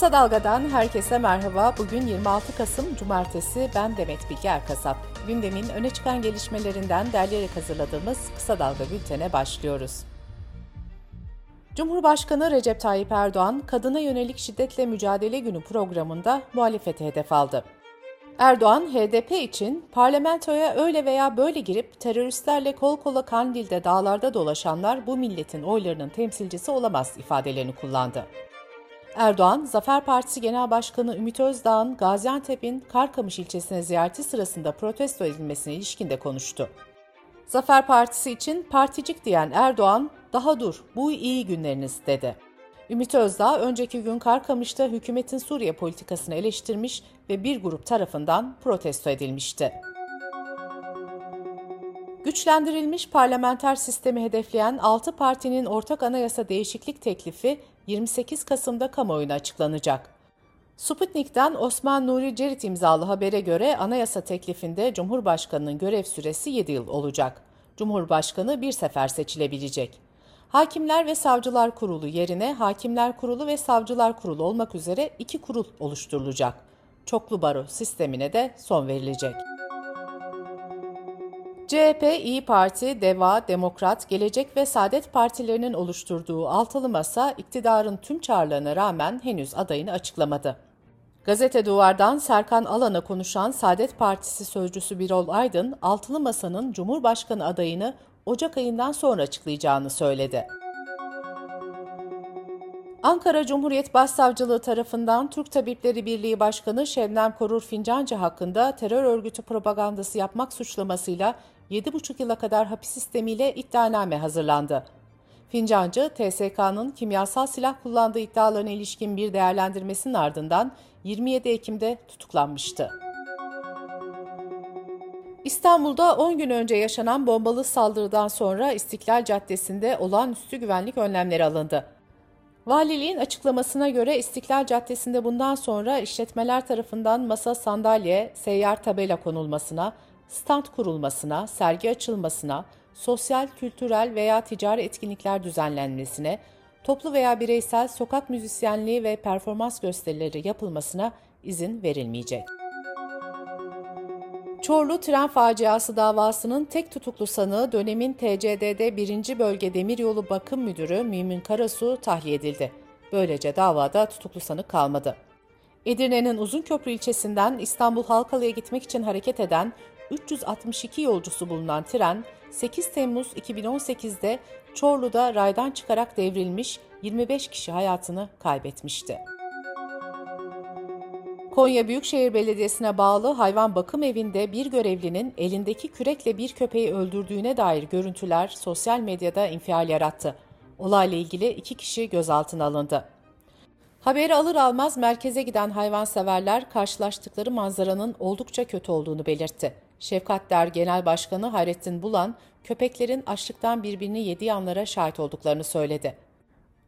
Kısa Dalga'dan herkese merhaba. Bugün 26 Kasım Cumartesi. Ben Demet Bilge Erkasap. Gündemin öne çıkan gelişmelerinden derleyerek hazırladığımız Kısa Dalga bültene başlıyoruz. Cumhurbaşkanı Recep Tayyip Erdoğan, Kadına Yönelik Şiddetle Mücadele Günü programında muhalefete hedef aldı. Erdoğan, HDP için parlamentoya öyle veya böyle girip teröristlerle kol kola Kandil'de dağlarda dolaşanlar bu milletin oylarının temsilcisi olamaz ifadelerini kullandı. Erdoğan, Zafer Partisi Genel Başkanı Ümit Özdağ'ın Gaziantep'in Karkamış ilçesine ziyareti sırasında protesto edilmesine ilişkin de konuştu. Zafer Partisi için particik diyen Erdoğan, daha dur, bu iyi günleriniz dedi. Ümit Özdağ önceki gün Karkamış'ta hükümetin Suriye politikasını eleştirmiş ve bir grup tarafından protesto edilmişti. Güçlendirilmiş parlamenter sistemi hedefleyen 6 partinin ortak anayasa değişiklik teklifi 28 Kasım'da kamuoyuna açıklanacak. Sputnik'ten Osman Nuri Cerit imzalı habere göre anayasa teklifinde Cumhurbaşkanı'nın görev süresi 7 yıl olacak. Cumhurbaşkanı bir sefer seçilebilecek. Hakimler ve Savcılar Kurulu yerine Hakimler Kurulu ve Savcılar Kurulu olmak üzere iki kurul oluşturulacak. Çoklu baro sistemine de son verilecek. CHP, İyi Parti, DEVA, Demokrat, Gelecek ve Saadet partilerinin oluşturduğu altılı masa iktidarın tüm çağrılarına rağmen henüz adayını açıklamadı. Gazete Duvar'dan Serkan Alan'a konuşan Saadet Partisi sözcüsü Birol Aydın, altılı masanın Cumhurbaşkanı adayını Ocak ayından sonra açıklayacağını söyledi. Ankara Cumhuriyet Başsavcılığı tarafından Türk Tabipleri Birliği Başkanı Şebnem Korur Fincancı hakkında terör örgütü propagandası yapmak suçlamasıyla 7,5 yıla kadar hapis sistemiyle iddianame hazırlandı. Fincancı, TSK'nın kimyasal silah kullandığı iddialarına ilişkin bir değerlendirmesinin ardından 27 Ekim'de tutuklanmıştı. İstanbul'da 10 gün önce yaşanan bombalı saldırıdan sonra İstiklal Caddesi'nde olağanüstü güvenlik önlemleri alındı. Valiliğin açıklamasına göre İstiklal Caddesi'nde bundan sonra işletmeler tarafından masa sandalye, seyyar tabela konulmasına, stand kurulmasına, sergi açılmasına, sosyal, kültürel veya ticari etkinlikler düzenlenmesine, toplu veya bireysel sokak müzisyenliği ve performans gösterileri yapılmasına izin verilmeyecek. Çorlu tren faciası davasının tek tutuklu sanığı dönemin TCDD 1. Bölge Demiryolu Bakım Müdürü Mümin Karasu tahliye edildi. Böylece davada tutuklu sanık kalmadı. Edirne'nin Uzunköprü ilçesinden İstanbul Halkalı'ya gitmek için hareket eden 362 yolcusu bulunan tren 8 Temmuz 2018'de Çorlu'da raydan çıkarak devrilmiş 25 kişi hayatını kaybetmişti. Konya Büyükşehir Belediyesi'ne bağlı hayvan bakım evinde bir görevlinin elindeki kürekle bir köpeği öldürdüğüne dair görüntüler sosyal medyada infial yarattı. Olayla ilgili iki kişi gözaltına alındı. Haberi alır almaz merkeze giden hayvanseverler karşılaştıkları manzaranın oldukça kötü olduğunu belirtti. Şefkat Der Genel Başkanı Hayrettin Bulan, köpeklerin açlıktan birbirini yediği anlara şahit olduklarını söyledi.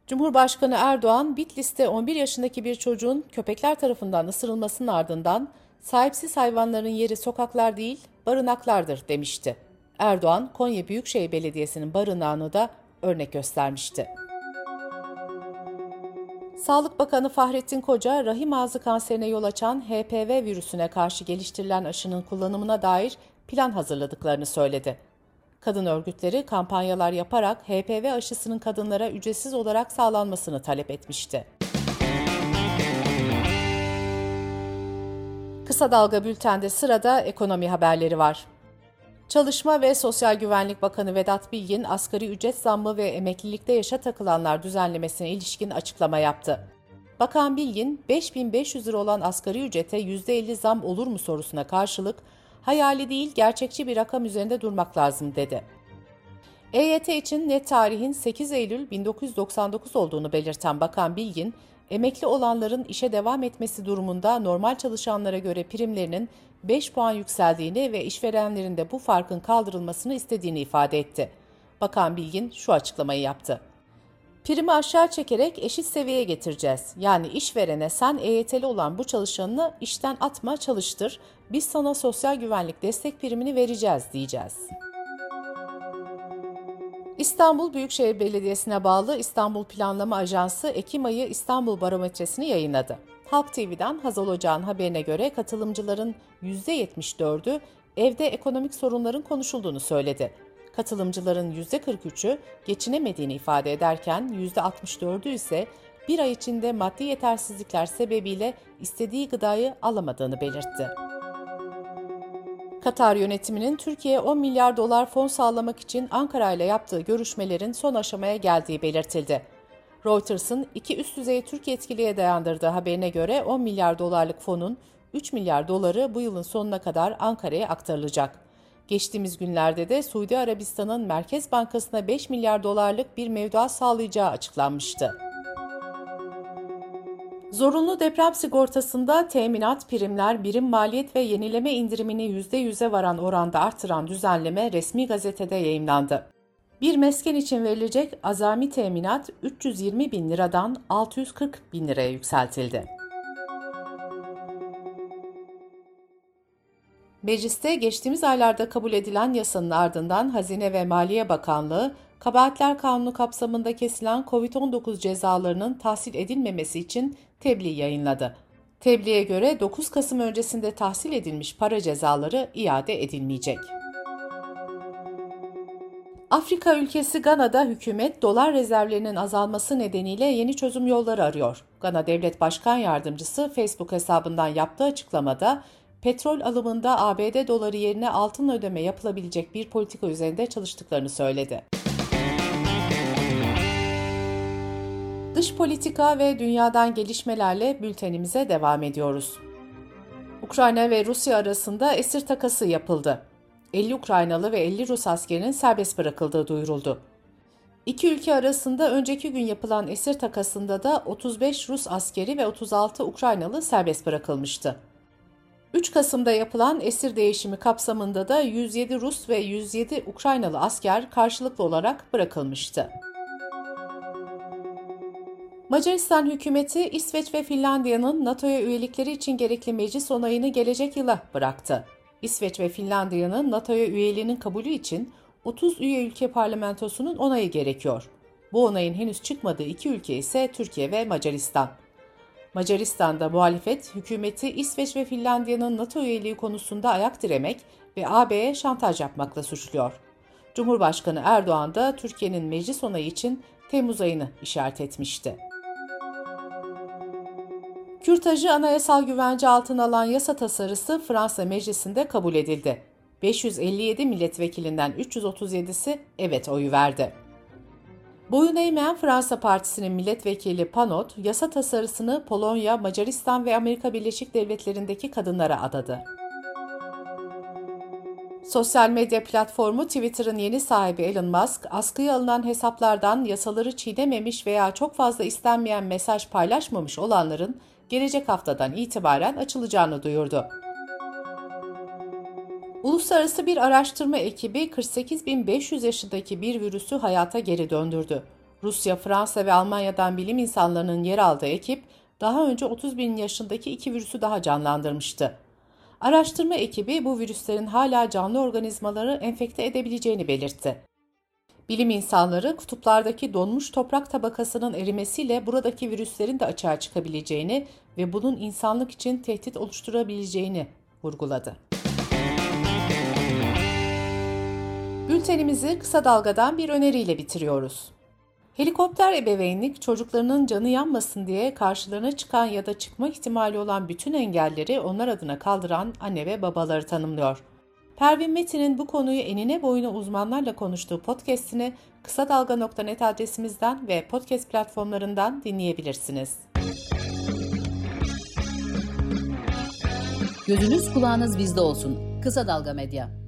Cumhurbaşkanı Erdoğan, Bitlis'te 11 yaşındaki bir çocuğun köpekler tarafından ısırılmasının ardından sahipsiz hayvanların yeri sokaklar değil, barınaklardır demişti. Erdoğan, Konya Büyükşehir Belediyesi'nin barınağını da örnek göstermişti. Sağlık Bakanı Fahrettin Koca, rahim ağzı kanserine yol açan HPV virüsüne karşı geliştirilen aşının kullanımına dair plan hazırladıklarını söyledi. Kadın örgütleri kampanyalar yaparak HPV aşısının kadınlara ücretsiz olarak sağlanmasını talep etmişti. Kısa Dalga Bülten'de sırada ekonomi haberleri var. Çalışma ve Sosyal Güvenlik Bakanı Vedat Bilgin, asgari ücret zammı ve emeklilikte yaşa takılanlar düzenlemesine ilişkin açıklama yaptı. Bakan Bilgin, 5500 lira olan asgari ücrete %50 zam olur mu sorusuna karşılık, hayali değil gerçekçi bir rakam üzerinde durmak lazım dedi. EYT için net tarihin 8 Eylül 1999 olduğunu belirten Bakan Bilgin, emekli olanların işe devam etmesi durumunda normal çalışanlara göre primlerinin 5 puan yükseldiğini ve işverenlerin de bu farkın kaldırılmasını istediğini ifade etti. Bakan Bilgin şu açıklamayı yaptı. Primi aşağı çekerek eşit seviyeye getireceğiz. Yani işverene sen EYT'li olan bu çalışanını işten atma çalıştır, biz sana sosyal güvenlik destek primini vereceğiz diyeceğiz. İstanbul Büyükşehir Belediyesi'ne bağlı İstanbul Planlama Ajansı Ekim ayı İstanbul Barometresini yayınladı. Halk TV'den Hazal Ocağ'ın haberine göre katılımcıların %74'ü evde ekonomik sorunların konuşulduğunu söyledi. Katılımcıların %43'ü geçinemediğini ifade ederken %64'ü ise bir ay içinde maddi yetersizlikler sebebiyle istediği gıdayı alamadığını belirtti. Katar yönetiminin Türkiye'ye 10 milyar dolar fon sağlamak için Ankara ile yaptığı görüşmelerin son aşamaya geldiği belirtildi. Reuters'ın iki üst düzey Türk yetkiliye dayandırdığı haberine göre 10 milyar dolarlık fonun 3 milyar doları bu yılın sonuna kadar Ankara'ya aktarılacak. Geçtiğimiz günlerde de Suudi Arabistan'ın Merkez Bankası'na 5 milyar dolarlık bir mevduat sağlayacağı açıklanmıştı. Zorunlu deprem sigortasında teminat, primler, birim maliyet ve yenileme indirimini %100'e varan oranda artıran düzenleme resmi gazetede yayımlandı. Bir mesken için verilecek azami teminat 320 bin liradan 640 bin liraya yükseltildi. Mecliste geçtiğimiz aylarda kabul edilen yasanın ardından Hazine ve Maliye Bakanlığı, Kabahatler Kanunu kapsamında kesilen COVID-19 cezalarının tahsil edilmemesi için tebliğ yayınladı. Tebliğe göre 9 Kasım öncesinde tahsil edilmiş para cezaları iade edilmeyecek. Afrika ülkesi Gana'da hükümet dolar rezervlerinin azalması nedeniyle yeni çözüm yolları arıyor. Gana Devlet Başkan Yardımcısı Facebook hesabından yaptığı açıklamada petrol alımında ABD doları yerine altın ödeme yapılabilecek bir politika üzerinde çalıştıklarını söyledi. Dış politika ve dünyadan gelişmelerle bültenimize devam ediyoruz. Ukrayna ve Rusya arasında esir takası yapıldı. 50 Ukraynalı ve 50 Rus askerinin serbest bırakıldığı duyuruldu. İki ülke arasında önceki gün yapılan esir takasında da 35 Rus askeri ve 36 Ukraynalı serbest bırakılmıştı. 3 Kasım'da yapılan esir değişimi kapsamında da 107 Rus ve 107 Ukraynalı asker karşılıklı olarak bırakılmıştı. Macaristan hükümeti İsveç ve Finlandiya'nın NATO'ya üyelikleri için gerekli meclis onayını gelecek yıla bıraktı. İsveç ve Finlandiya'nın NATO'ya üyeliğinin kabulü için 30 üye ülke parlamentosunun onayı gerekiyor. Bu onayın henüz çıkmadığı iki ülke ise Türkiye ve Macaristan. Macaristan'da muhalefet, hükümeti İsveç ve Finlandiya'nın NATO üyeliği konusunda ayak diremek ve AB'ye şantaj yapmakla suçluyor. Cumhurbaşkanı Erdoğan da Türkiye'nin meclis onayı için Temmuz ayını işaret etmişti. Kürtajı anayasal güvence altına alan yasa tasarısı Fransa Meclisi'nde kabul edildi. 557 milletvekilinden 337'si evet oyu verdi. Boyun eğmeyen Fransa Partisi'nin milletvekili Panot, yasa tasarısını Polonya, Macaristan ve Amerika Birleşik Devletleri'ndeki kadınlara adadı. Sosyal medya platformu Twitter'ın yeni sahibi Elon Musk, askıya alınan hesaplardan yasaları çiğnememiş veya çok fazla istenmeyen mesaj paylaşmamış olanların gelecek haftadan itibaren açılacağını duyurdu. Uluslararası bir araştırma ekibi 48.500 yaşındaki bir virüsü hayata geri döndürdü. Rusya, Fransa ve Almanya'dan bilim insanlarının yer aldığı ekip daha önce 30 bin yaşındaki iki virüsü daha canlandırmıştı. Araştırma ekibi bu virüslerin hala canlı organizmaları enfekte edebileceğini belirtti. Bilim insanları kutuplardaki donmuş toprak tabakasının erimesiyle buradaki virüslerin de açığa çıkabileceğini ve bunun insanlık için tehdit oluşturabileceğini vurguladı. Bültenimizi kısa dalgadan bir öneriyle bitiriyoruz. Helikopter ebeveynlik çocuklarının canı yanmasın diye karşılarına çıkan ya da çıkma ihtimali olan bütün engelleri onlar adına kaldıran anne ve babaları tanımlıyor. Pervin Metin'in bu konuyu enine boyuna uzmanlarla konuştuğu podcast'ini kısa dalga.net adresimizden ve podcast platformlarından dinleyebilirsiniz. Gözünüz kulağınız bizde olsun. Kısa Dalga Medya.